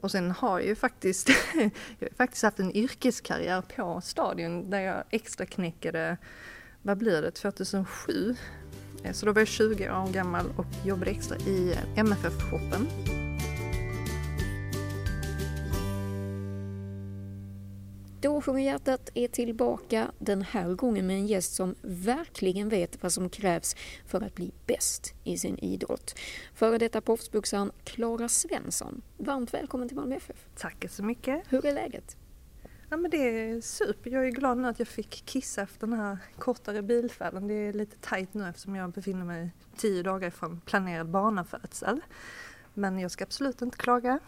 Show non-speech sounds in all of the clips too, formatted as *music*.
och sen har jag ju faktiskt, *laughs* jag har faktiskt haft en yrkeskarriär på stadion där jag extra knäckade, vad blir det, 2007. Eh, så då var jag 20 år gammal och jobbade extra i MFF-shoppen. Då sjunger hjärtat är tillbaka den här gången med en gäst som verkligen vet vad som krävs för att bli bäst i sin idrott. Före detta proffsboxaren Klara Svensson. Varmt välkommen till Malmö FF. Tack så mycket. Hur är läget? Ja men det är super. Jag är glad nu att jag fick kissa efter den här kortare bilfärden. Det är lite tajt nu eftersom jag befinner mig tio dagar från planerad barnafödsel. Men jag ska absolut inte klaga.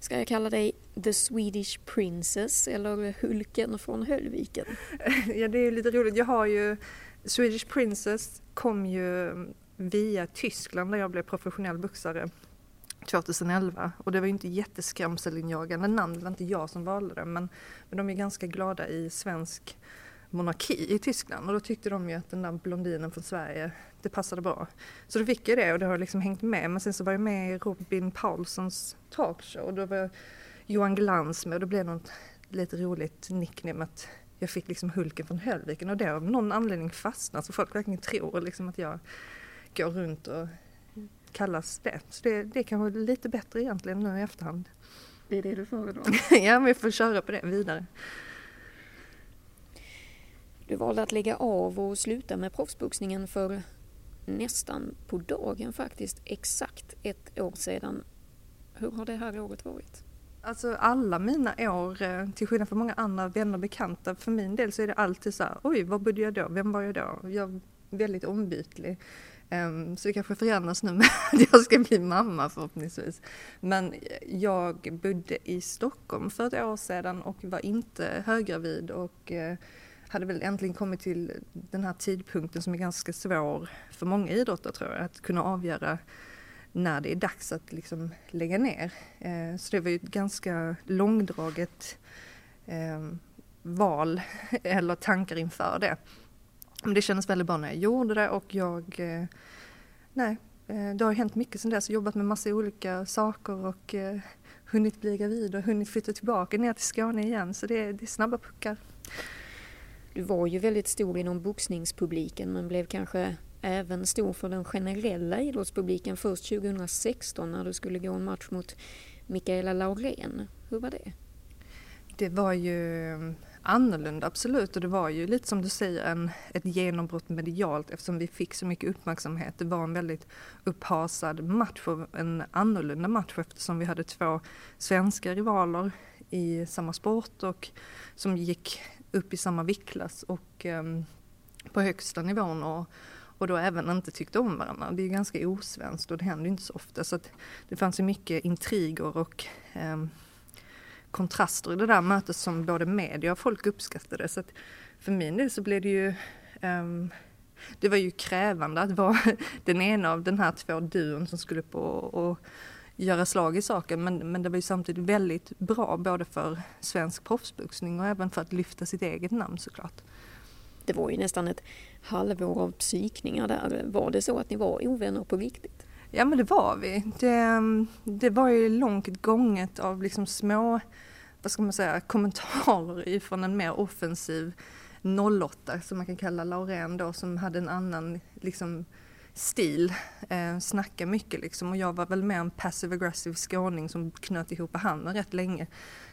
Ska jag kalla dig The Swedish Princess eller Hulken från Höllviken? *laughs* Ja, det är lite roligt. Jag har ju Swedish Princess kom ju via Tyskland där jag blev professionell boxare 2011 och det var ju inte jätteskrämselinjagande namn, det var inte jag som valde det men, men de är ganska glada i svensk monarki i Tyskland och då tyckte de ju att den där blondinen från Sverige, det passade bra. Så då fick jag det och det har liksom hängt med men sen så var jag med i Robin Paulssons talkshow och då var Johan Glans med och då blev det något lite roligt nickname att jag fick liksom Hulken från Höllviken och det har av någon anledning fastnat så folk verkligen tror liksom att jag går runt och kallas det. Så det, det kan vara lite bättre egentligen nu i efterhand. Det är det du föredrar? *laughs* ja, vi får köra på det vidare. Du valde att lägga av och sluta med proffsboxningen för nästan på dagen faktiskt, exakt ett år sedan. Hur har det här året varit? Alltså alla mina år, eh, till skillnad från många andra vänner och bekanta, för min del så är det alltid så här, oj, var bodde jag då? Vem var jag då? Jag är väldigt ombytlig. Ehm, så det kanske förändras nu *laughs* med att jag ska bli mamma förhoppningsvis. Men jag bodde i Stockholm för ett år sedan och var inte höggravid och eh, hade väl äntligen kommit till den här tidpunkten som är ganska svår för många idrottare tror jag, att kunna avgöra när det är dags att liksom lägga ner. Eh, så det var ju ett ganska långdraget ehm, val *laughs* eller tankar inför det. Men det kändes väldigt bra när jag gjorde det och jag, eh, nej, eh, det har hänt mycket sedan dess. Jobbat med massa olika saker och eh, hunnit bli gravid och hunnit flytta tillbaka ner till Skåne igen så det, det är snabba puckar. Du var ju väldigt stor inom boxningspubliken men blev kanske även stor för den generella idrottspubliken först 2016 när du skulle gå en match mot Mikaela Laurén. Hur var det? Det var ju mm, annorlunda, absolut. Och det var ju lite som du säger en, ett genombrott medialt eftersom vi fick så mycket uppmärksamhet. Det var en väldigt upphasad match och en annorlunda match eftersom vi hade två svenska rivaler i samma sport och som gick upp i samma viktklass och um, på högsta nivån och, och då även inte tyckte om varandra. Det är ganska osvenskt och det händer inte så ofta så att det fanns ju mycket intriger och um, kontraster i det där mötet som både media och folk uppskattade. Så att för min del så blev det ju um, det var ju krävande att vara *laughs* den ena av den här två duon som skulle upp och, och göra slag i saken men, men det var ju samtidigt väldigt bra både för svensk proffsboxning och även för att lyfta sitt eget namn såklart. Det var ju nästan ett halvår av psykningar där. Var det så att ni var ovänner på riktigt? Ja men det var vi. Det, det var ju långt gånget av liksom små, vad ska man säga, kommentarer ifrån en mer offensiv 08 som man kan kalla Laurén då som hade en annan liksom stil, eh, snacka mycket liksom. Och jag var väl mer en passive aggressive skåning som knöt ihop handen rätt länge.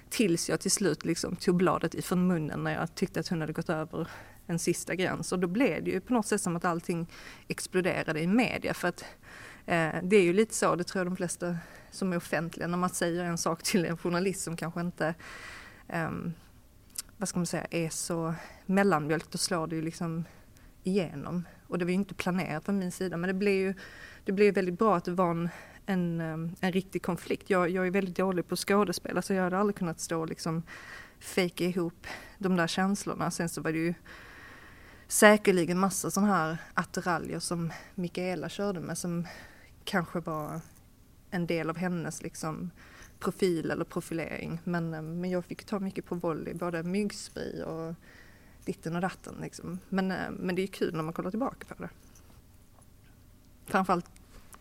Tills jag till slut liksom tog bladet ifrån munnen när jag tyckte att hon hade gått över en sista gräns. Och då blev det ju på något sätt som att allting exploderade i media. För att Eh, det är ju lite så, det tror jag de flesta som är offentliga, när man säger en sak till en journalist som kanske inte eh, vad ska man säga, är så mellanmjölk, då slår det ju liksom igenom. Och det var ju inte planerat från min sida men det blev ju det blev väldigt bra att det var en, en, um, en riktig konflikt. Jag, jag är väldigt dålig på skådespel, så jag hade aldrig kunnat stå och liksom fejka ihop de där känslorna. Sen så var det ju säkerligen massa sådana här attiraljer som Mikaela körde med som kanske var en del av hennes liksom profil eller profilering. Men, um, men jag fick ta mycket på volley, både myggspray och ditten och datten. Liksom. Men, eh, men det är kul när man kollar tillbaka på det. Framförallt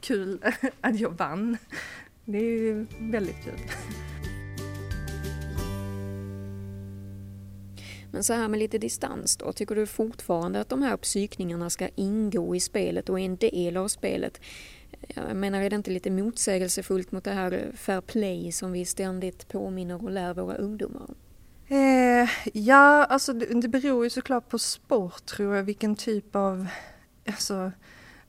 kul *laughs* att jag vann. det är ju väldigt kul. Men så här med lite distans då, tycker du fortfarande att de här psykningarna ska ingå i spelet och är en del av spelet? Jag menar, är det inte lite motsägelsefullt mot det här fair play som vi ständigt påminner och lär våra ungdomar om? Eh, ja, alltså det, det beror ju såklart på sport tror jag, vilken typ av alltså,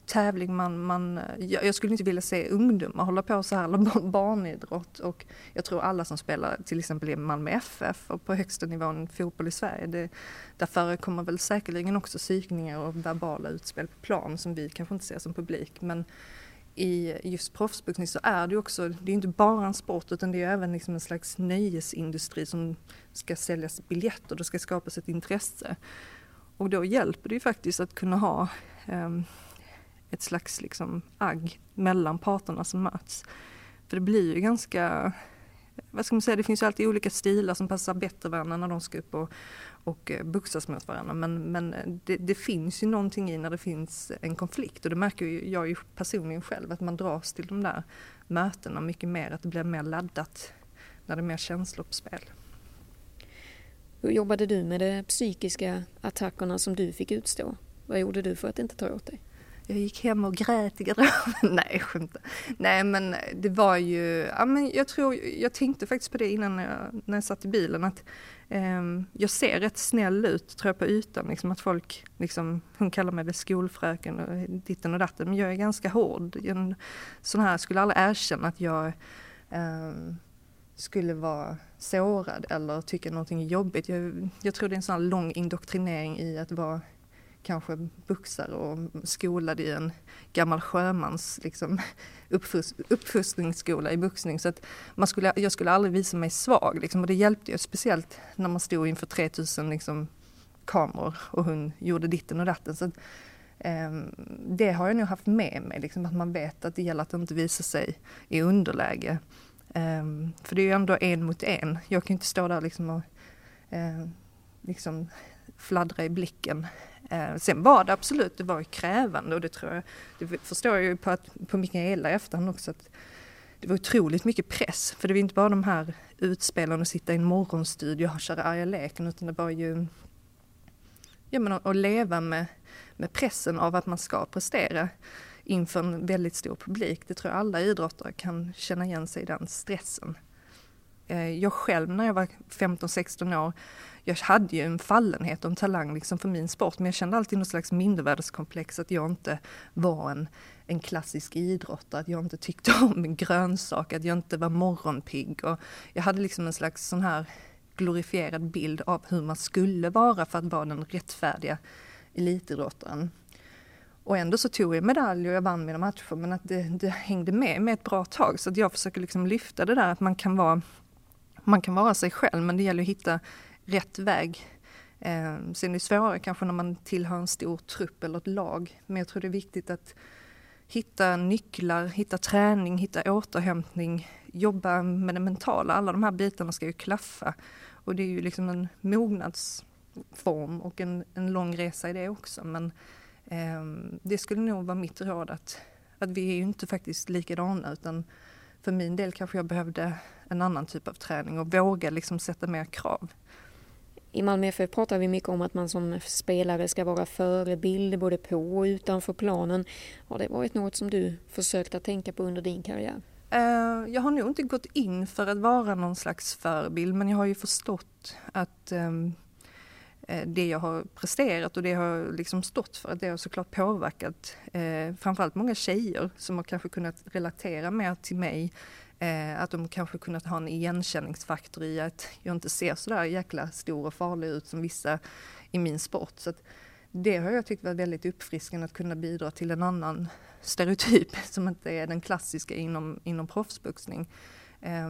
tävling man, man jag, jag, skulle inte vilja se ungdomar hålla på så här, eller barnidrott. Och jag tror alla som spelar till exempel i Malmö FF och på högsta nivån fotboll i Sverige, det, där förekommer väl säkerligen också psykningar och verbala utspel på plan som vi kanske inte ser som publik. Men i just proffsboxning så är det också, det är inte bara en sport utan det är även liksom en slags nöjesindustri som ska säljas biljetter, det ska skapas ett intresse. Och då hjälper det ju faktiskt att kunna ha um, ett slags liksom agg mellan parterna som möts. För det blir ju ganska, vad ska man säga, det finns ju alltid olika stilar som passar bättre varandra när de ska upp och, och eh, boxas mot varandra. Men, men eh, det, det, finns ju någonting i när det finns en konflikt och det märker ju jag ju personligen själv att man dras till de där mötena mycket mer, att det blir mer laddat när det är mer känslor på spel. Hur jobbade du med de psykiska attackerna som du fick utstå? Vad gjorde du för att inte ta åt dig? Jag gick hem och grät i garderoben. *laughs* Nej, skämta. Nej, men det var ju, ja men jag tror, jag tänkte faktiskt på det innan jag, när jag satt i bilen att eh, jag ser rätt snäll ut tror jag på ytan, liksom att folk, liksom, hon kallar mig väl skolfröken och ditten och datten, men jag är ganska hård. En sån här skulle aldrig erkänna att jag eh, skulle vara sårad eller tycka någonting är jobbigt. Jag, jag tror det är en sån här lång indoktrinering i att vara kanske buxar och skolad i en gammal sjömans liksom, uppfust, uppfostringsskola i boxning. Så att man skulle, jag skulle aldrig visa mig svag liksom, och det hjälpte ju speciellt när man stod inför 3000 liksom, kameror och hon gjorde ditten och datten. Så att, eh, det har jag nog haft med mig, liksom, att man vet att det gäller att inte visa sig i underläge. Eh, för det är ju ändå en mot en. Jag kan ju inte stå där liksom och eh, liksom fladdra i blicken Eh, sen var det absolut, det var krävande och det tror jag, det förstår jag ju på, att, på Mikaela i efterhand också att det var otroligt mycket press. För det var inte bara de här utspelen och sitta i en morgonstudio och köra arga leken utan det var ju ja, men att leva med, med pressen av att man ska prestera inför en väldigt stor publik. Det tror jag alla idrottare kan känna igen sig i den stressen. Eh, jag själv när jag var 15-16 år jag hade ju en fallenhet och en talang liksom för min sport men jag kände alltid något slags mindervärdeskomplex att jag inte var en, en klassisk idrottare, att jag inte tyckte *laughs* om grönsaker, grönsak, att jag inte var morgonpigg. Och jag hade liksom en slags sån här glorifierad bild av hur man skulle vara för att vara den rättfärdiga elitidrottaren. Och ändå så tog jag medalj och jag vann mina matcher men att det, det hängde med mig ett bra tag så att jag försöker liksom lyfta det där att man kan vara man kan vara sig själv men det gäller att hitta rätt väg. Eh, sen är det svårare kanske när man tillhör en stor trupp eller ett lag. Men jag tror det är viktigt att hitta nycklar, hitta träning, hitta återhämtning, jobba med det mentala. Alla de här bitarna ska ju klaffa. Och det är ju liksom en mognadsform och en, en lång resa i det också. Men eh, det skulle nog vara mitt råd att, att vi är ju inte faktiskt likadana utan för min del kanske jag behövde en annan typ av träning och våga liksom sätta mer krav. I Malmö FF pratar vi mycket om att man som spelare ska vara förebild både på och utanför planen. Har det varit något som du försökt att tänka på under din karriär? Eh, jag har nog inte gått in för att vara någon slags förebild men jag har ju förstått att ehm, eh, det jag har presterat och det jag har liksom stått för, att det har såklart påverkat eh, framförallt många tjejer som har kanske kunnat relatera mer till mig Eh, att de kanske kunnat ha en igenkänningsfaktor i att jag inte ser så där jäkla stor och farlig ut som vissa i min sport. Så det har jag tyckt varit väldigt uppfriskande att kunna bidra till en annan stereotyp *laughs* som inte är den klassiska inom, inom proffsboxning. Eh,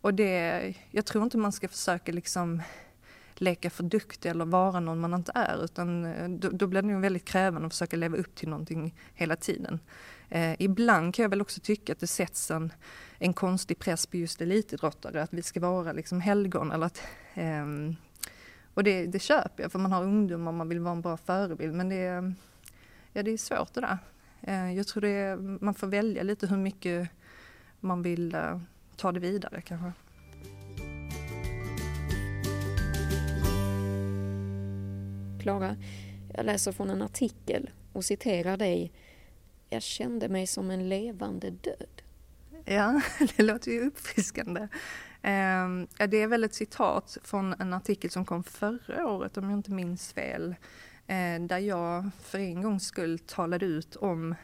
och det, jag tror inte man ska försöka liksom leka för duktig eller vara någon man inte är utan eh, då, då blir det nog väldigt krävande att försöka leva upp till någonting hela tiden. Eh, ibland kan jag väl också tycka att det sätts en, en konstig press på just elitidrottare, att vi ska vara liksom helgon eller att eh, och det, det köper jag för man har ungdomar och man vill vara en bra förebild men det, ja, det är svårt det där. Eh, jag tror det är, man får välja lite hur mycket man vill eh, ta det vidare kanske. Klara, jag läser från en artikel och citerar dig. Jag kände mig som en levande död. Ja, *laughs* det låter ju uppfriskande. Ehm, det är väl ett citat från en artikel som kom förra året om jag inte minns fel. Eh, där jag för en gångs skull talade ut om,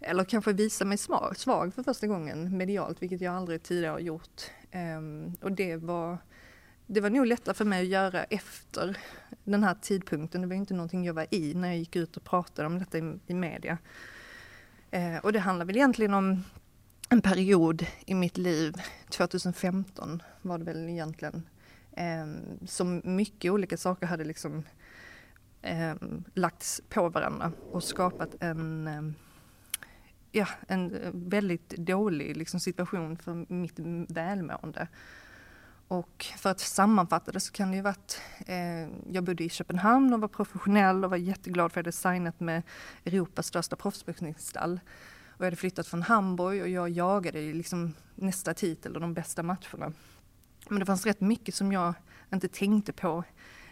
eller kanske visade mig svag för första gången medialt, vilket jag aldrig tidigare har gjort. Ehm, och det var, det var nog lättare för mig att göra efter den här tidpunkten. Det var inte någonting jag var i när jag gick ut och pratade om detta i media. Eh, och det handlar väl egentligen om en period i mitt liv, 2015 var det väl egentligen, eh, som mycket olika saker hade liksom eh, lagts på varandra och skapat en, eh, ja, en väldigt dålig liksom, situation för mitt välmående. Och för att sammanfatta det så kan det ju varit, eh, jag bodde i Köpenhamn och var professionell och var jätteglad för att jag hade signat med Europas största proffsboxningsstall. Och jag hade flyttat från Hamburg och jag jagade liksom nästa titel och de bästa matcherna. Men det fanns rätt mycket som jag inte tänkte på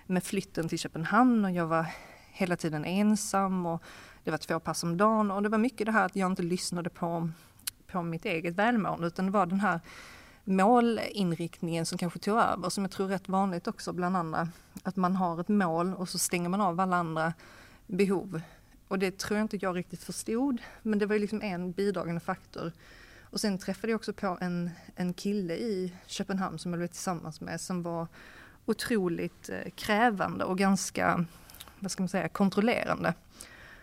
med flytten till Köpenhamn och jag var hela tiden ensam och det var två pass om dagen och det var mycket det här att jag inte lyssnade på, på mitt eget välmående utan det var den här målinriktningen som kanske tog över, som jag tror är rätt vanligt också bland andra. Att man har ett mål och så stänger man av alla andra behov. Och det tror jag inte jag riktigt förstod, men det var ju liksom en bidragande faktor. Och sen träffade jag också på en, en kille i Köpenhamn som jag blev tillsammans med som var otroligt eh, krävande och ganska, vad ska man säga, kontrollerande.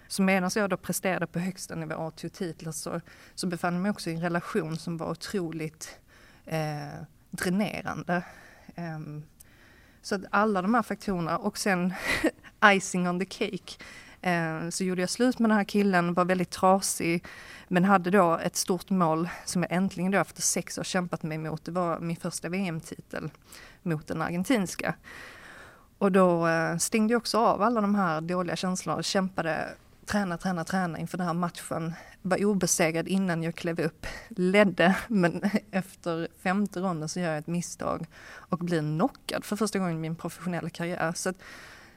Så medan jag då presterade på högsta nivå och tog titlar så, så befann jag mig också i en relation som var otroligt eh, dränerande. Um, så att alla de här faktorerna och sen *laughs* icing on the cake eh, så gjorde jag slut med den här killen, var väldigt trasig men hade då ett stort mål som jag äntligen då efter sex år kämpat mig mot. Det var min första VM-titel mot den argentinska. Och då eh, stängde jag också av alla de här dåliga känslorna och kämpade träna, träna, träna inför den här matchen. Var obesegrad innan jag klev upp, ledde, men *laughs* efter femte ronden så gör jag ett misstag och blir knockad för första gången i min professionella karriär. Så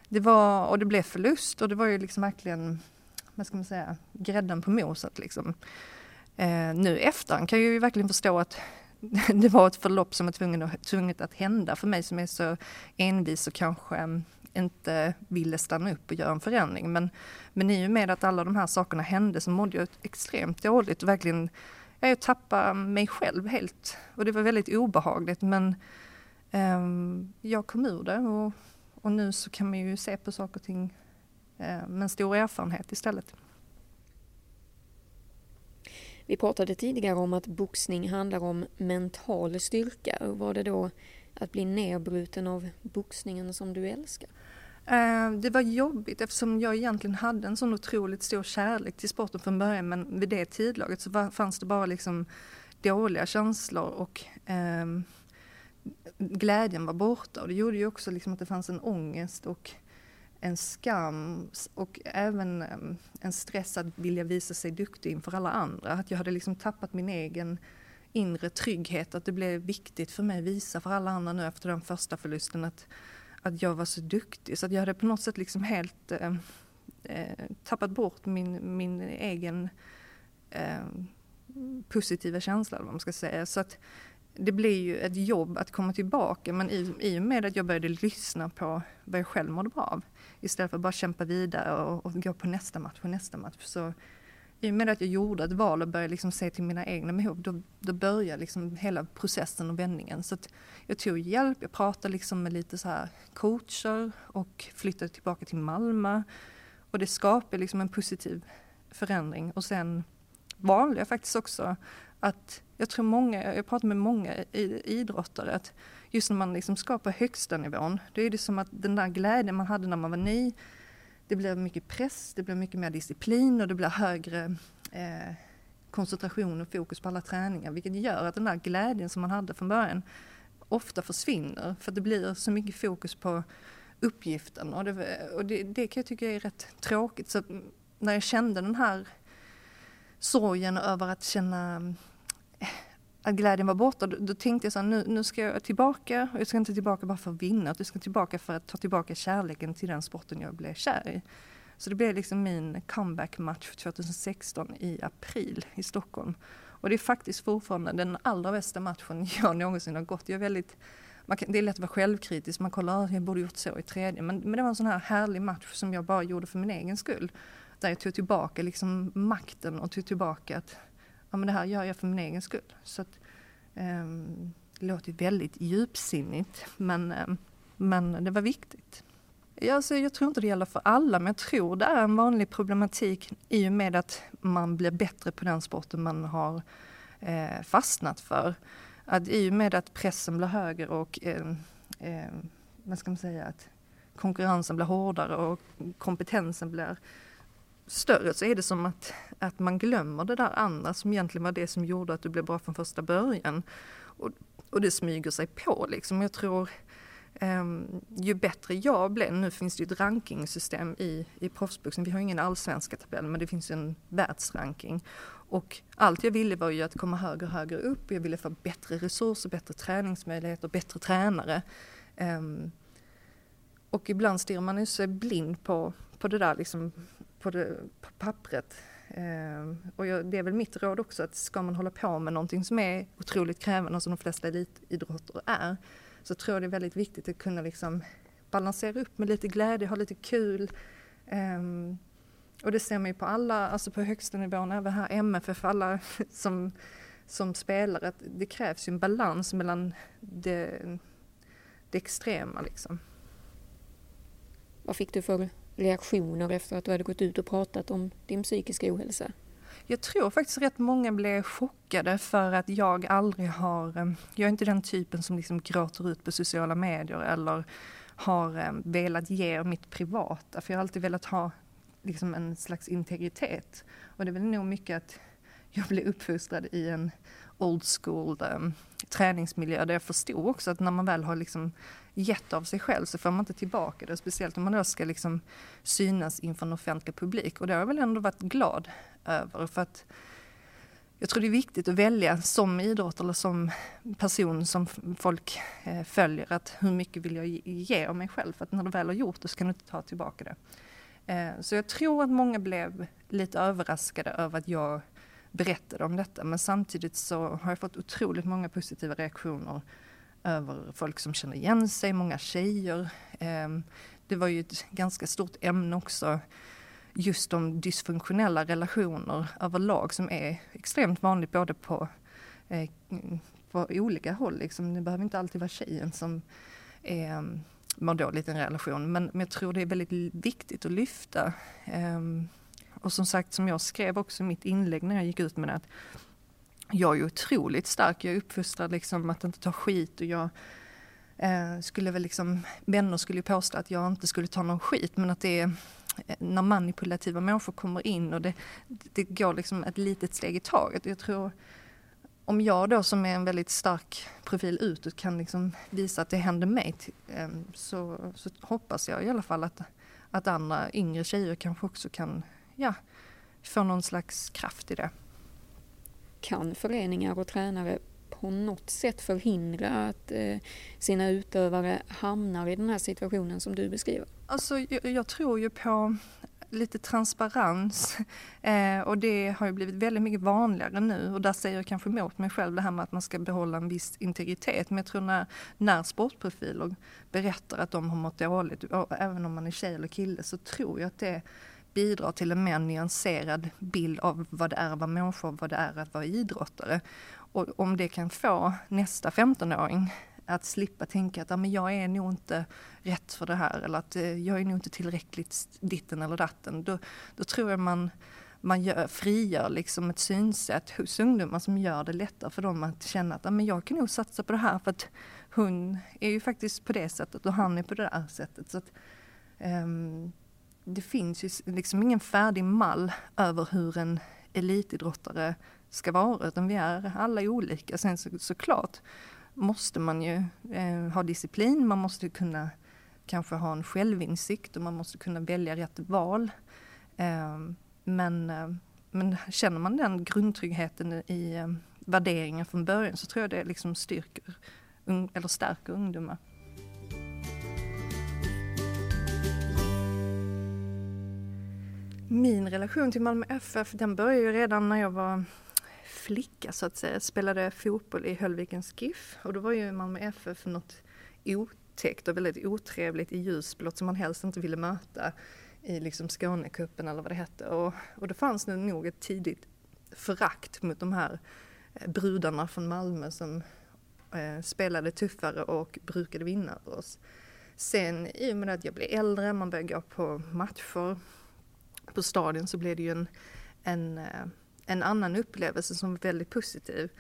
det var, och det blev förlust och det var ju liksom verkligen, vad ska man säga, grädden på moset liksom. Eh, nu efterhand kan jag ju verkligen förstå att *laughs* det var ett förlopp som var tvunget, tvunget att hända för mig som är så envis och kanske inte ville stanna upp och göra en förändring. Men, men i och med att alla de här sakerna hände så mådde jag extremt dåligt verkligen, jag tappade mig själv helt. Och det var väldigt obehagligt men eh, jag kom ur det och, och nu så kan man ju se på saker och ting eh, med en stor erfarenhet istället. Vi pratade tidigare om att boxning handlar om mental styrka. Var det då att bli nedbruten av boxningen som du älskar? Eh, det var jobbigt eftersom jag egentligen hade en sån otroligt stor kärlek till sporten från början men vid det tidlaget så fanns det bara liksom dåliga känslor och eh, glädjen var borta och det gjorde ju också liksom att det fanns en ångest och en skam och även ehm, en stress att vilja visa sig duktig inför alla andra. Att jag hade liksom tappat min egen inre trygghet, att det blev viktigt för mig att visa för alla andra nu efter den första förlusten att, att jag var så duktig. Så att jag hade på något sätt liksom helt eh, eh, tappat bort min, min egen eh, positiva känsla, eller vad man ska säga. Så att det blir ju ett jobb att komma tillbaka men i, i och med att jag började lyssna på vad jag själv mådde bra av istället för att bara kämpa vidare och, och gå på nästa match och nästa match så i och med att jag gjorde ett val och började liksom se till mina egna behov, då, då började liksom hela processen och vändningen. Så jag tog hjälp, jag pratade liksom med lite så här coacher och flyttade tillbaka till Malmö. Och det skapade liksom en positiv förändring. Och sen valde jag faktiskt också att, jag tror många, jag pratar med många idrottare, att just när man liksom ska på högsta nivån, då är det som att den där glädjen man hade när man var ny, det blir mycket press, det blir mycket mer disciplin och det blir högre eh, koncentration och fokus på alla träningar vilket gör att den där glädjen som man hade från början ofta försvinner för det blir så mycket fokus på uppgiften och det, och det, det kan jag tycka är rätt tråkigt. Så när jag kände den här sorgen över att känna att glädjen var borta, då, då tänkte jag så här, nu, nu ska jag tillbaka och jag ska inte tillbaka bara för att vinna, utan jag ska tillbaka för att ta tillbaka kärleken till den sporten jag blev kär i. Så det blev liksom min comeback-match 2016 i april i Stockholm. Och det är faktiskt fortfarande den allra bästa matchen *laughs* jag någonsin har gått. Jag är väldigt, kan, det är lätt att vara självkritisk, man kollar jag borde gjort så i tredje. Men, men det var en sån här härlig match som jag bara gjorde för min egen skull. Där jag tog tillbaka liksom makten och tog tillbaka att ja, men det här gör jag för min egen skull. Så att, um, det låter väldigt djupsinnigt men, um, men det var viktigt. Ja, alltså, jag tror inte det gäller för alla men jag tror det är en vanlig problematik i och med att man blir bättre på den sporten man har eh, fastnat för. Att I och med att pressen blir högre och eh, eh, vad ska man säga, att konkurrensen blir hårdare och kompetensen blir större så är det som att, att man glömmer det där andra som egentligen var det som gjorde att du blev bra från första början. Och, och det smyger sig på liksom. Jag tror um, ju bättre jag blev, nu finns det ju ett rankingsystem i, i proffsboxning, vi har ingen allsvenska tabell men det finns en världsranking. Och allt jag ville var ju att komma högre och högre upp, jag ville få bättre resurser, bättre träningsmöjligheter, bättre tränare. Um, och ibland stirrar man ju sig blind på, på det där liksom på, det, på pappret. Eh, och jag, det är väl mitt råd också att ska man hålla på med någonting som är otroligt krävande som de flesta elitidrotter är så tror jag det är väldigt viktigt att kunna liksom balansera upp med lite glädje, ha lite kul. Ehm, och det ser man ju på alla, alltså på högsta nivån, även här MFF, alla *laughs* som, som spelar, att det krävs ju en balans mellan det, det extrema liksom. Vad fick du för reaktioner efter att du hade gått ut och pratat om din psykiska ohälsa? Jag tror faktiskt rätt många blev chockade för att jag aldrig har, eh, jag är inte den typen som liksom gråter ut på sociala medier eller har eh, velat ge mitt privata, för jag har alltid velat ha liksom en slags integritet. Och det är väl nog mycket att jag blev uppfostrad i en old school eh, träningsmiljö där jag förstod också att när man väl har liksom gett av sig själv så får man inte tillbaka det. Speciellt om man då ska liksom synas inför en offentlig publik. Och det har jag väl ändå varit glad över. För att jag tror det är viktigt att välja som idrott eller som person som folk eh, följer. Att hur mycket vill jag ge av mig själv? För att när du väl har gjort det så kan du inte ta tillbaka det. Eh, så jag tror att många blev lite överraskade över att jag berättade om detta. Men samtidigt så har jag fått otroligt många positiva reaktioner över folk som känner igen sig, många tjejer. Ehm, det var ju ett ganska stort ämne också just om dysfunktionella relationer överlag som är extremt vanligt både på, eh, på olika håll. Liksom. Det behöver inte alltid vara tjejen som är, mår dåligt i en relation men, men jag tror det är väldigt viktigt att lyfta. Ehm, och som sagt som jag skrev också i mitt inlägg när jag gick ut med det att jag är otroligt stark. Jag är uppfostrad liksom att inte ta skit och jag eh, skulle väl liksom, vänner skulle påstå att jag inte skulle ta någon skit men att det är eh, när manipulativa människor kommer in och det, det går liksom ett litet steg i taget. Jag tror om jag då som är en väldigt stark profil utåt kan liksom visa att det händer mig eh, så, så hoppas jag i alla fall att, att andra yngre tjejer kanske också kan ja, få någon slags kraft i det. Kan föreningar och tränare på något sätt förhindra att eh, sina utövare hamnar i den här situationen som du beskriver? Alltså, jag, jag tror ju på lite transparens *laughs* eh, och det har ju blivit väldigt mycket vanligare nu. Och där säger jag kanske emot mig själv det här med att man ska behålla en viss integritet. Men jag tror när, när sportprofiler berättar att de har mått dåligt, även om man är tjej eller kille, så tror jag att det bidrar till en mer nyanserad bild av vad det är att vara människa och vad det är att vara idrottare. Och om det kan få nästa 15-åring att slippa tänka att ah, men jag är nog inte rätt för det här eller att eh, jag är nog inte tillräckligt ditten eller datten. Då, då tror jag man, man gör, frigör liksom ett synsätt hos ungdomar som gör det lättare för dem att känna att ah, men jag kan nog satsa på det här för att hon är ju faktiskt på det sättet och han är på det där sättet. Så att, um, det finns ju liksom ingen färdig mall över hur en elitidrottare ska vara utan vi är alla olika. Sen så, såklart måste man ju eh, ha disciplin, man måste kunna kanske ha en självinsikt och man måste kunna välja rätt val. Eh, men, eh, men känner man den grundtryggheten i, eh, från början så tror jag det liksom styrker eller stärker ungdomar. Min relation till Malmö FF den började ju redan när jag var flicka så att säga. Spelade fotboll i Höllvikens GIF och då var ju Malmö FF något otäckt och väldigt otrevligt i ljusblått som man helst inte ville möta i liksom Skånekuppen eller vad det hette. Och, och det fanns nog ett tidigt förakt mot de här eh, brudarna från Malmö som eh, spelade tuffare och brukade vinna över oss. Sen i och med att jag blev äldre, man började gå på matcher på stadion så blev det ju en, en, eh, en annan upplevelse som var väldigt positiv.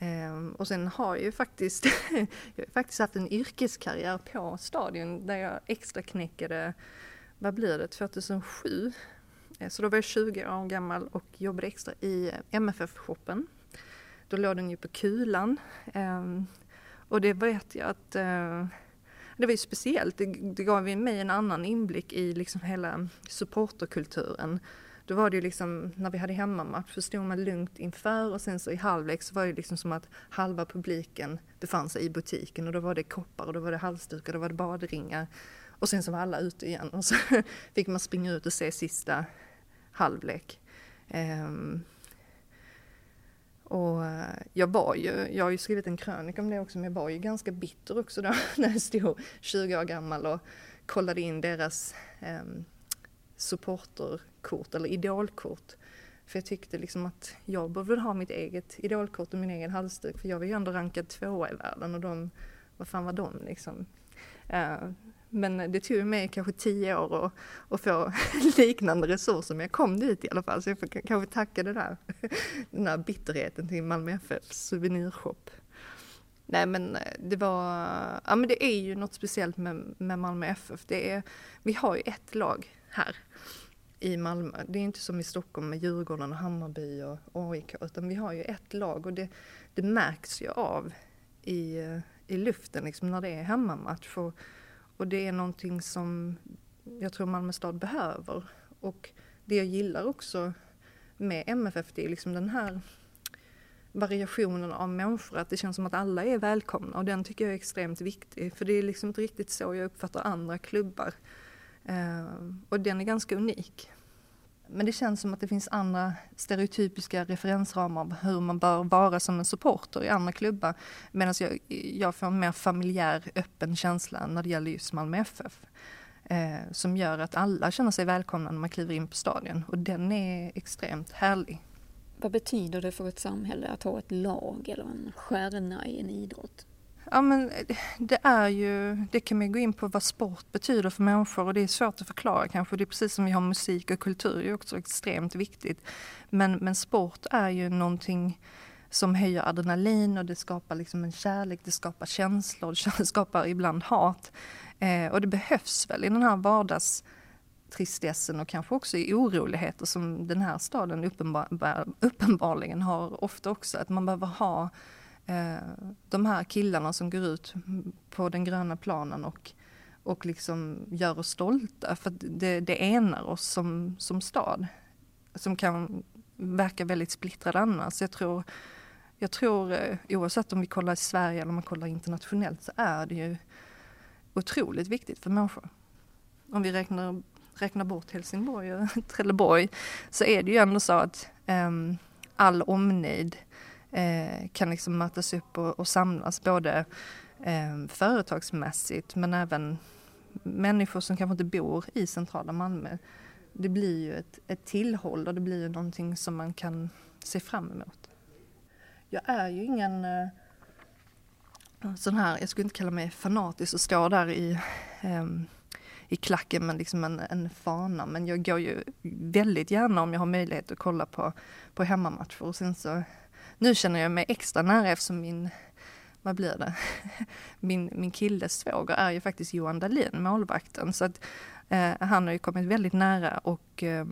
Um, och sen har jag ju faktiskt, *laughs* jag har faktiskt haft en yrkeskarriär på stadion där jag extra knäckade, vad blir det, 2007. Eh, så då var jag 20 år gammal och jobbade extra i eh, MFF-shoppen. Då låg den ju på Kulan. Um, och det vet jag att uh, det var ju speciellt, det, det gav mig en annan inblick i liksom hela supporterkulturen. Då var det ju liksom, när vi hade hemmamatch så stod man lugnt inför och sen så i halvlek så var det liksom som att halva publiken befann sig i butiken och då var det koppar och då var det halsdukar och då var det badringar. Och sen så var alla ute igen och så *laughs* fick man springa ut och se sista halvlek. Um, och eh, jag var ju, jag har ju skrivit en krönika om det också, men jag var ju ganska bitter också då *laughs* när jag stod 20 år gammal och kollade in deras eh, supporterkort eller idolkort. För jag tyckte liksom att jag behövde ha mitt eget idolkort och min egen halsduk för jag var ju ändå rankad tvåa i världen och de, vad fan var de liksom? Eh, men det tog mig kanske tio år att, att få *laughs* liknande resurser, men jag kom dit i alla fall. Så jag får kanske tacka det där, *laughs* den där bitterheten till Malmö FFs souvenirshop. Nej men eh, det var, ja men det är ju något speciellt med, med Malmö FF. Det är, vi har ju ett lag här i Malmö. Det är inte som i Stockholm med Djurgården och Hammarby och AIK, utan vi har ju ett lag och det, det märks ju av i, eh, i luften liksom när det är hemmamatch. Och, och det är någonting som jag tror Malmö stad behöver. Och det jag gillar också med MFF det är liksom den här variationen av människor, att det känns som att alla är välkomna och den tycker jag är extremt viktig för det är liksom inte riktigt så jag uppfattar andra klubbar. Eh, och den är ganska unik. Men det känns som att det finns andra stereotypiska referensramar av hur man bör vara som en supporter i andra klubbar. Medan jag, jag får en mer familjär, öppen känsla när det gäller just Malmö FF. Eh, som gör att alla känner sig välkomna när man kliver in på stadion och den är extremt härlig. Vad betyder det för ett samhälle att ha ett lag eller en stjärna i en idrott? Ja men eh, det är ju, det kan man gå in på vad sport betyder för människor och det är svårt att förklara kanske. Det är precis som vi har musik och kultur det är också extremt viktigt. Men, men sport är ju någonting som höjer adrenalin och det skapar liksom en kärlek, det skapar känslor, *laughs* det skapar ibland hat. Eh, och det behövs väl i den här vardagstristessen och kanske också i oroligheter som den här staden uppenbar, uppenbarligen har ofta också. Att man behöver ha Eh, de här killarna som går ut på den gröna planen och, och liksom gör oss stolta. För det, det enar oss som, som stad. Som kan verka väldigt splittrad annars. Jag tror, jag tror eh, oavsett om vi kollar i Sverige eller om man kollar internationellt så är det ju otroligt viktigt för människor. Om vi räknar, räknar bort Helsingborg och *laughs* Trelleborg så är det ju ändå så att um, all omnejd eh, kan liksom mötas upp och, och samlas både eh, företagsmässigt men även människor som kanske inte bor i centrala Malmö. Det blir ju ett, ett tillhåll och det blir ju någonting som man kan se fram emot. Jag är ju ingen eh, sån här, jag skulle inte kalla mig fanatisk och stå där i, eh, i klacken med liksom en, en fana. Men jag går ju väldigt gärna om jag har möjlighet att kolla på, på hemmamatcher. Och sen så nu känner jag mig extra nära eftersom min, vad blir det, *laughs* min, min killes svåger är ju faktiskt Johan Dahlin, målvakten. Så att eh, han har ju kommit väldigt nära och eh,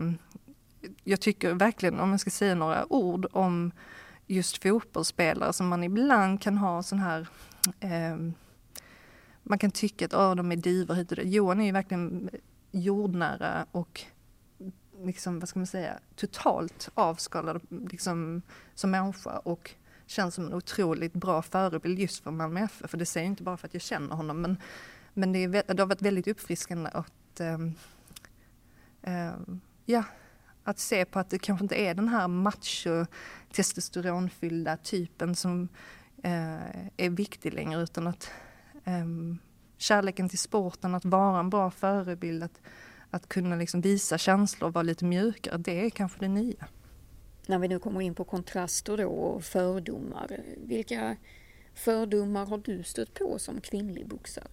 jag tycker verkligen, om jag ska säga några ord om just fotbollsspelare som man ibland kan ha sån här eh, man kan tycka att oh, de är divor hit och dit. Johan är ju verkligen jordnära och liksom, vad ska man säga, totalt avskalad liksom, som människa och känns som en otroligt bra förebild just för Malmö FF. För det säger jag inte bara för att jag känner honom men, men det, är, det har varit väldigt uppfriskande att, ähm, ähm, ja, att se på att det kanske inte är den här macho testosteronfyllda typen som äh, är viktig längre utan att ähm, kärleken till sporten, att vara en bra förebild, att, att kunna liksom visa känslor och vara lite mjukare, det är kanske det nya. När vi nu kommer in på kontraster då och fördomar, vilka fördomar har du stött på som kvinnlig boxare?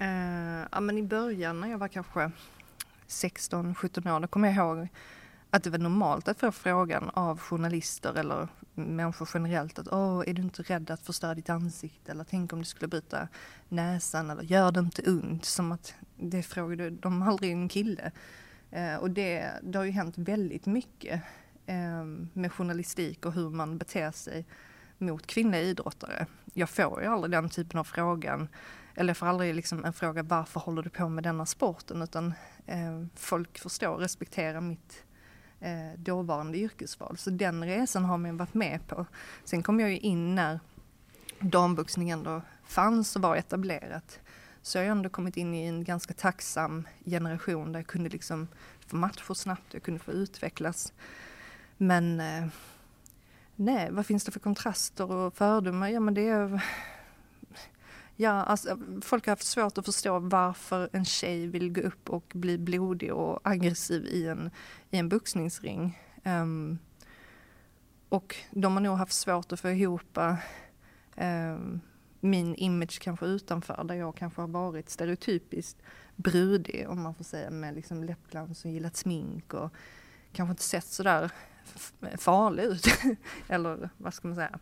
Uh, ja, men I början när jag var kanske 16-17 år, då kommer jag ihåg att det var normalt att få frågan av journalister eller människor generellt att åh, är du inte rädd att förstöra ditt ansikte eller tänk om du skulle bryta näsan eller gör det inte ont? Som att det frågade de aldrig en kille. Eh, och det, det har ju hänt väldigt mycket eh, med journalistik och hur man beter sig mot kvinnliga idrottare. Jag får ju aldrig den typen av frågan eller jag får aldrig liksom en fråga varför håller du på med denna sporten utan eh, folk förstår och respekterar mitt eh, dåvarande yrkesval. Så den resan har man varit med på. Sen kom jag ju in när damboxning ändå fanns och var etablerat. Så jag har ändå kommit in i en ganska tacksam generation där jag kunde liksom få matcher snabbt, jag kunde få utvecklas. Men eh, nej, vad finns det för kontraster och fördomar? Ja men det är Ja, alltså, folk har haft svårt att förstå varför en tjej vill gå upp och bli blodig och aggressiv i en, i en boxningsring. Um, och de har nog haft svårt att få ihop um, min image kanske utanför, där jag kanske har varit stereotypiskt brudig, om man får säga, med liksom läppglans och gillat smink och kanske inte sett sådär farlig ut. *laughs* Eller vad ska man säga.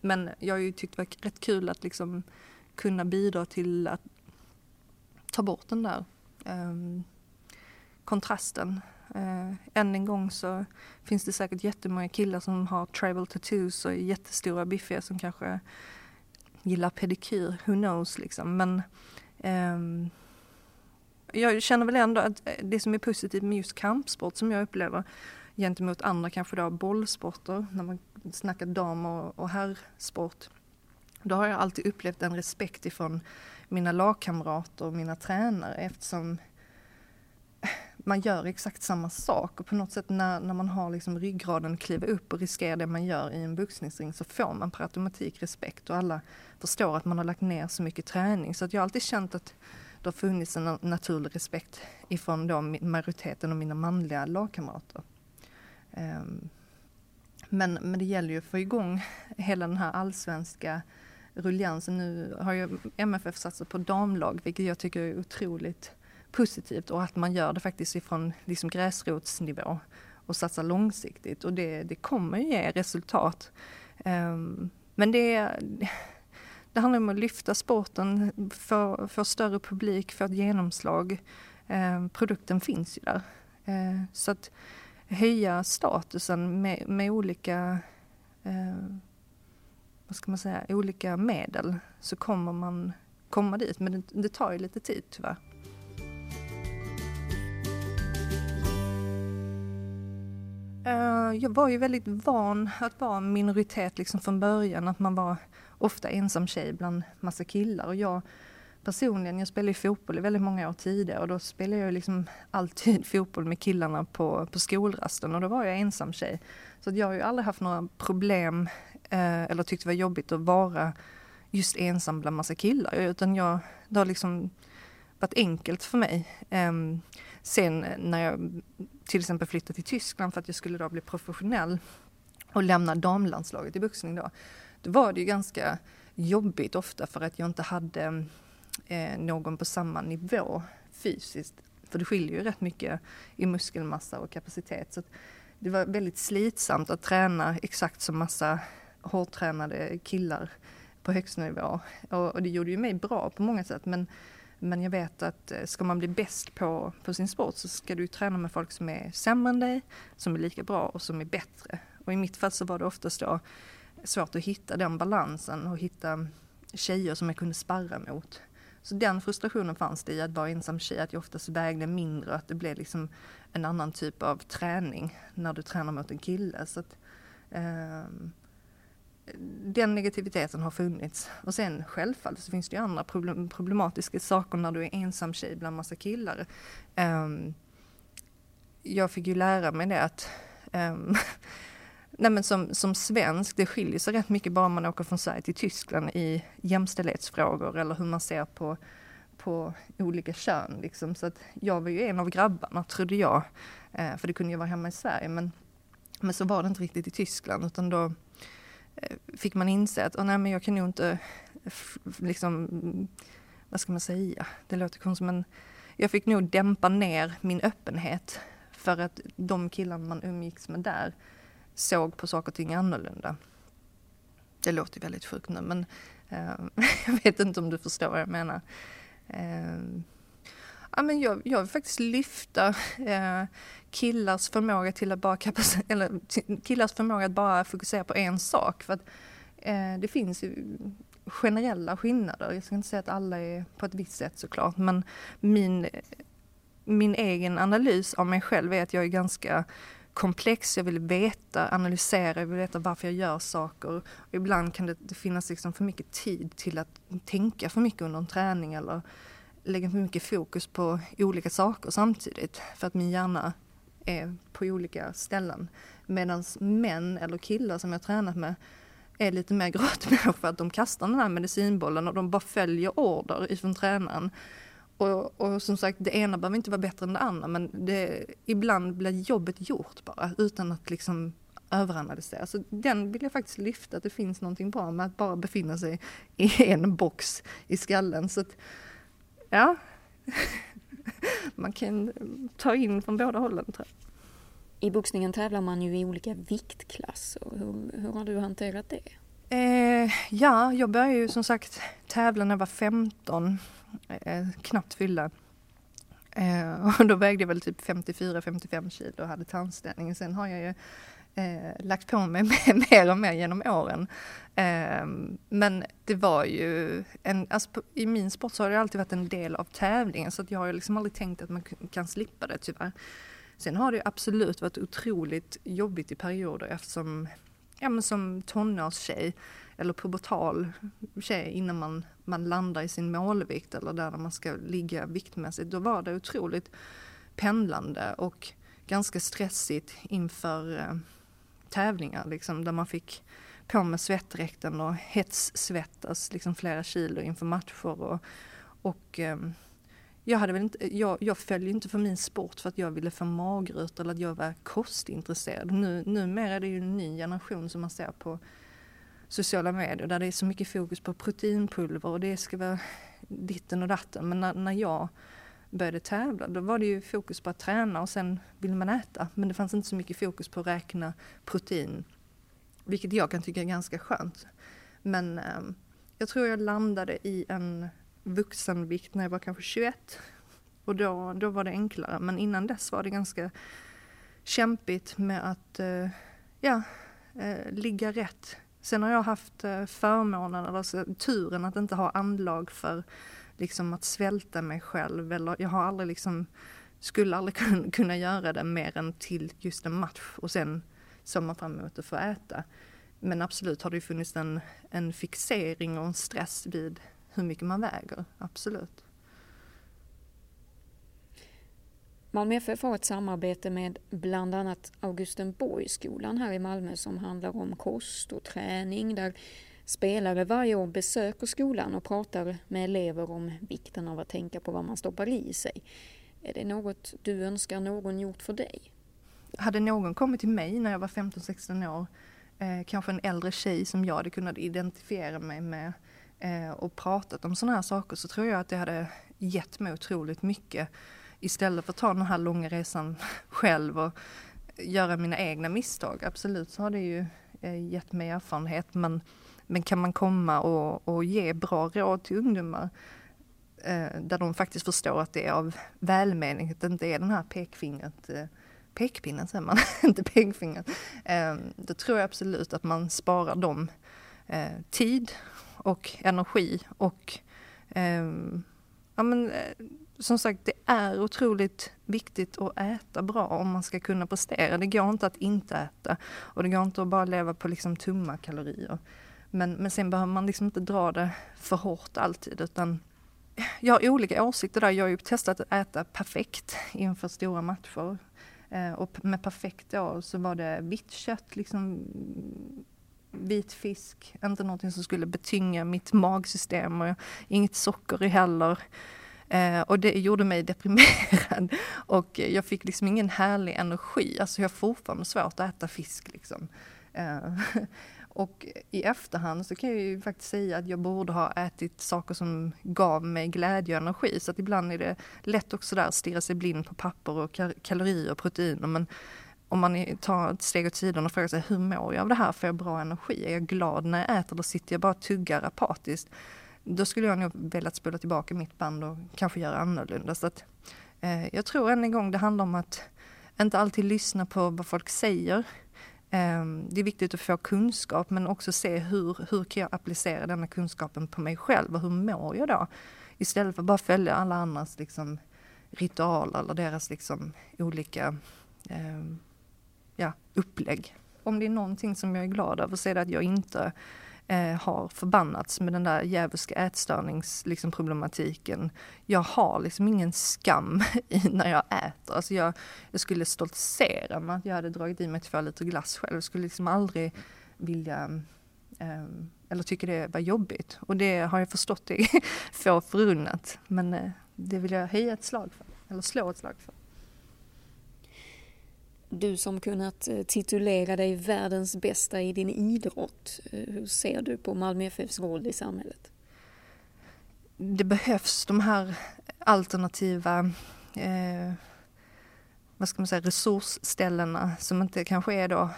Men jag har ju tyckt det var rätt kul att liksom kunna bidra till att ta bort den där eh, kontrasten. Eh, än en gång så finns det säkert jättemånga killar som har tribal tattoos och är jättestora biffiga som kanske gillar pedikyr, who knows liksom. Men eh, jag känner väl ändå att eh, det som är positivt med just kampsport som jag upplever gentemot andra kanske då bollsporter, när man snackar dam och, och herrsport, då har jag alltid upplevt en respekt ifrån mina lagkamrater och mina tränare eftersom man gör exakt samma sak och på något sätt när, när man har liksom ryggraden kliva upp och riskerar det man gör i en boxningsring så får man per automatik respekt och alla förstår att man har lagt ner så mycket träning. Så att jag har alltid känt att det har funnits en naturlig respekt ifrån då majoriteten av mina manliga lagkamrater. Ehm, men, men det gäller ju att få igång hela den här allsvenska ruljansen. Nu har ju MFF satsat på damlag, vilket jag tycker är otroligt positivt och att man gör det faktiskt ifrån liksom gräsrotsnivå och satsar långsiktigt och det, det kommer ge resultat. Um, men det, det handlar om att lyfta sporten, få, få större publik, få ett genomslag. Um, produkten finns ju där. Uh, så att höja statusen med, med olika uh, vad ska man säga, olika medel så kommer man komma dit. Men det, det tar ju lite tid tyvärr. Eh, jag var ju väldigt van att vara en minoritet liksom från början, att man var ofta ensam tjej bland massa killar. Och jag personligen, jag spelade ju fotboll i väldigt många år tidigare och då spelade jag liksom alltid *laughs* fotboll med killarna på, på skolrasten och då var jag ensam tjej. Så jag har ju aldrig haft några problem eh, eller tyckt det var jobbigt att vara just ensam bland massa killar. Utan jag, det har liksom varit enkelt för mig. Eh, sen när jag till exempel flyttade till Tyskland för att jag skulle då bli professionell och lämna damlandslaget i boxning då. Då var det ju ganska jobbigt ofta för att jag inte hade eh, någon på samma nivå fysiskt. För det skiljer ju rätt mycket i muskelmassa och kapacitet. Så det var väldigt slitsamt att träna exakt som massa hårdtränade killar på högsta nivå. Och, och, det gjorde ju mig bra på många sätt men, men jag vet att eh, ska man bli bäst på, på sin sport så ska du träna med folk som är sämre än dig, som är lika bra och som är bättre. Och i mitt fall så var det oftast då svårt att hitta den balansen och hitta tjejer som jag kunde sparra mot. Så den frustrationen fanns det i att vara ensam tjej, att jag oftast vägde mindre och att det blev liksom en annan typ av träning när du tränar mot en kille. Så att, um, den negativiteten har funnits. Och sen självfallet så finns det ju andra problem, problematiska saker när du är ensam tjej bland massa killar. Um, jag fick ju lära mig det att um, *laughs* Nej men som, som svensk, det skiljer sig rätt mycket bara man åker från Sverige till Tyskland i jämställdhetsfrågor eller hur man ser på, på olika kön. Liksom. Så att jag var ju en av grabbarna, trodde jag. Eh, för det kunde ju vara hemma i Sverige. Men, men så var det inte riktigt i Tyskland utan då Eh, fick man inse att oh, nej, men jag kan nog inte, liksom, vad ska man säga, det låter konstigt men jag fick nog dämpa ner min öppenhet för att de killarna man umgicks med där såg på saker och ting annorlunda. Det låter väldigt sjukt nu men eh, *laughs* jag vet inte om du förstår vad jag menar. Eh, ja, men jag, jag vill faktiskt lyfta eh, killars förmåga till att bara eller killars förmåga att bara fokusera på en sak. För att eh, det finns ju generella skillnader. Jag ska inte säga att alla är på ett visst sätt såklart men min, min egen analys av mig själv är att jag är ganska komplex, jag vill veta, analysera, jag vill veta varför jag gör saker. Och ibland kan det finnas liksom för mycket tid till att tänka för mycket under en träning eller lägga för mycket fokus på olika saker samtidigt för att min hjärna är på olika ställen. Medan män eller killar som jag tränat med är lite mer *laughs* gråtmänniskor för att de kastar den här medicinbollen och de bara följer order ifrån tränaren. Och, och, som sagt, det ena behöver inte vara bättre än det andra men det, ibland blir jobbet gjort bara utan att liksom överanalysera. Så den vill jag faktiskt lyfta, att det finns någonting bra med att bara befinna sig i en box i skallen. Så att, ja, *laughs* man kan ta in från båda hållen tror jag. I boxningen tävlar man ju i olika viktklasser. Hur, hur har du hanterat det? Eh, ja, jag började ju som sagt tävla när jag var 15 eh, knappt fyllda. Eh, *laughs* och då vägde jag väl typ 54-55 kilo och hade tandställning. Sen har jag ju eh, lagt på mig *laughs* mer och mer genom åren. Eh, men det var ju, en, alltså i min sport så har det alltid varit en del av tävlingen så att jag har liksom aldrig tänkt att man kan slippa det tyvärr. Sen har det absolut varit otroligt jobbigt i perioder eftersom, ja men som tonårstjej eller pubertal tjej innan man, man landar i sin målvikt eller där man ska ligga viktmässigt, då var det otroligt pendlande och ganska stressigt inför eh, tävlingar liksom, där man fick på med svettdräkten och hetssvettas liksom flera kilo inför matcher och, och eh, jag, hade väl inte, jag, jag följde inte för min sport för att jag ville få magrutor eller att jag var kostintresserad. Nu, numera är det ju en ny generation som man ser på sociala medier där det är så mycket fokus på proteinpulver och det ska vara ditten och datten. Men när, när jag började tävla då var det ju fokus på att träna och sen ville man äta. Men det fanns inte så mycket fokus på att räkna protein. Vilket jag kan tycka är ganska skönt. Men eh, jag tror jag landade i en vuxenvikt när jag var kanske 21. Och då, då var det enklare. Men innan dess var det ganska kämpigt med att eh, ja, eh, ligga rätt Sen har jag haft eh, förmånen, eller alltså, turen att inte ha anlag för liksom att svälta mig själv eller jag har aldrig liksom, skulle aldrig *laughs* kunna göra det mer än till just en match och sen såg man fram emot att få äta. Men absolut har det funnits en, en fixering och en stress vid hur mycket man väger, absolut. Malmö FF har ett samarbete med bland annat Augustenborgsskolan här i Malmö som handlar om kost och träning där spelare varje år besöker skolan och pratar med elever om vikten av att tänka på vad man stoppar i sig. Är det något du önskar någon gjort för dig? Hade någon kommit till mig när jag var 15-16 år, eh, kanske en äldre tjej som jag hade kunnat identifiera mig med eh, och pratat om sådana här saker så tror jag att det hade gett mig otroligt mycket istället för att ta den här långa resan *laughs* själv och göra mina egna misstag. Absolut så har det ju eh, gett mig erfarenhet men, men kan man komma och, och ge bra råd till ungdomar eh, där de faktiskt förstår att det är av välmening, att det inte är den här pekfingret eh, pekpinnen säger man, *laughs* inte pekfingret. Eh, då tror jag absolut att man sparar dem eh, tid och energi och eh, ja men eh, som sagt, det är otroligt viktigt att äta bra om man ska kunna prestera. Det går inte att inte äta och det går inte att bara leva på liksom tumma kalorier. Men, men sen behöver man liksom inte dra det för hårt alltid utan jag har olika åsikter där. Jag har ju testat att äta perfekt inför stora matcher. Eh, och med perfekt då så var det vitt kött, liksom vit fisk, inte någonting som skulle betynga mitt magsystem och inget socker i heller. Eh, och det gjorde mig *laughs* deprimerad och jag fick liksom ingen härlig energi. Alltså jag har fortfarande svårt att äta fisk liksom. Eh, *laughs* och i efterhand så kan jag ju faktiskt säga att jag borde ha ätit saker som gav mig glädje och energi. Så att ibland är det lätt också där att stirra sig blind på papper och kalorier och proteiner. Men om man tar ett steg åt sidan och frågar sig hur mår jag av det här? Får jag bra energi? Är jag glad när jag äter eller sitter jag bara och tuggar apatiskt? Då skulle jag nog velat spola tillbaka mitt band och kanske göra annorlunda. Så att, eh, jag tror än en gång det handlar om att inte alltid lyssna på vad folk säger. Ehm, det är viktigt att få kunskap men också se hur, hur kan jag applicera denna kunskapen på mig själv och hur mår jag då? Istället för att bara följa alla andras liksom, ritualer eller deras liksom, olika eh, ja, upplägg. Om det är någonting som jag är glad över så är det att jag inte eh, har förbannats med den där djävulska ätstörningsproblematiken. Liksom, jag har liksom ingen skam *laughs* i när jag äter. Alltså jag, jag skulle stoltsera med att jag hade dragit i mig två liter glass själv. Jag skulle liksom aldrig vilja eh, eller tycker det var jobbigt. Och det har jag förstått är *laughs* få förunnat. Men eh, det vill jag höja ett slag för, eller slå ett slag för. Du som kunnat eh, titulera dig världens bästa i din idrott, eh, hur ser du på Malmö FFs roll i samhället? Det behövs de här alternativa eh, vad ska man säga, resursställena som inte kanske är då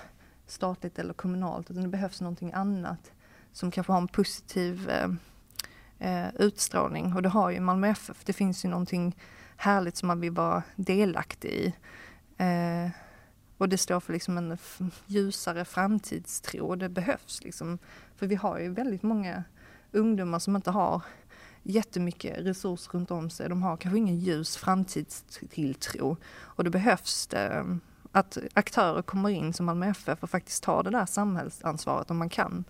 statligt eller kommunalt utan det behövs någonting annat som kanske har en positiv eh, eh utstrålning och det har ju Malmö FF. Det finns ju någonting härligt som man vill vara delaktig i. Eh, och det står för liksom en ljusare framtidstro och det behövs liksom. För vi har ju väldigt många ungdomar som inte har jättemycket resurser runt om sig. De har kanske ingen ljus framtidstilltro. Och det behövs det, att aktörer kommer in som Malmö FF och faktiskt tar det där samhällsansvaret om man kan.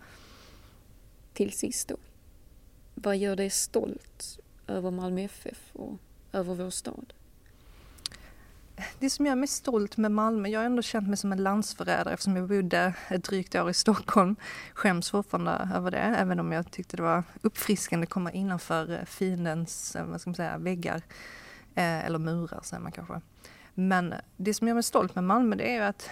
Till sist då. Vad gör dig stolt över Malmö FF och över vår stad? Det som gör mig stolt med Malmö, jag har ändå känt mig som en landsförrädare eftersom jag bodde ett drygt år i Stockholm. Skäms fortfarande över det, även om jag tyckte det var uppfriskande att komma innanför eh, fiendens, eh, vad ska man säga, väggar. Eh, eller murar säger man kanske. Men det som gör mig stolt med Malmö det är ju att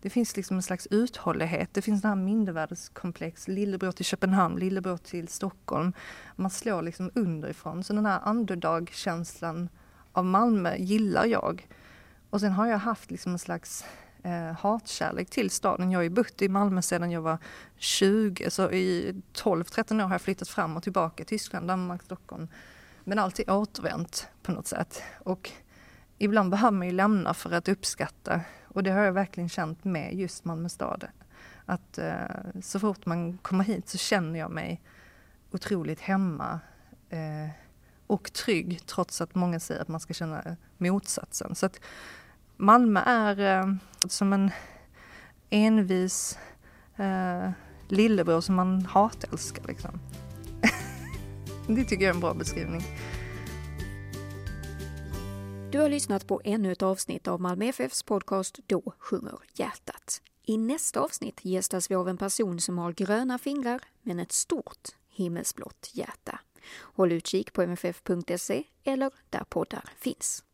det finns liksom en slags uthållighet. Det finns det här mindervärdeskomplex, lillebror till Köpenhamn, lillebror till Stockholm. Man slår liksom underifrån. Så den här underdog-känslan av Malmö gillar jag. Och sen har jag haft liksom en slags eh, hatkärlek till staden. Jag har ju bott i Malmö sedan jag var 20, så i 12-13 år har jag flyttat fram och tillbaka. Tyskland, Danmark, Stockholm. Men alltid återvänt på något sätt. Och ibland behöver man ju lämna för att uppskatta. Och det har jag verkligen känt med just Malmö stad. Att eh, så fort man kommer hit så känner jag mig otroligt hemma. Eh, och trygg trots att många säger att man ska känna motsatsen. Så att Malmö är eh, som en envis eh, lillebror som man hatälskar liksom. *laughs* det tycker jag är en bra beskrivning. Du har lyssnat på ännu ett avsnitt av Malmö FFs podcast Då sjunger hjärtat. I nästa avsnitt gästas vi av en person som har gröna fingrar men ett stort himmelsblått hjärta. Håll utkik på mff.se eller där poddar finns.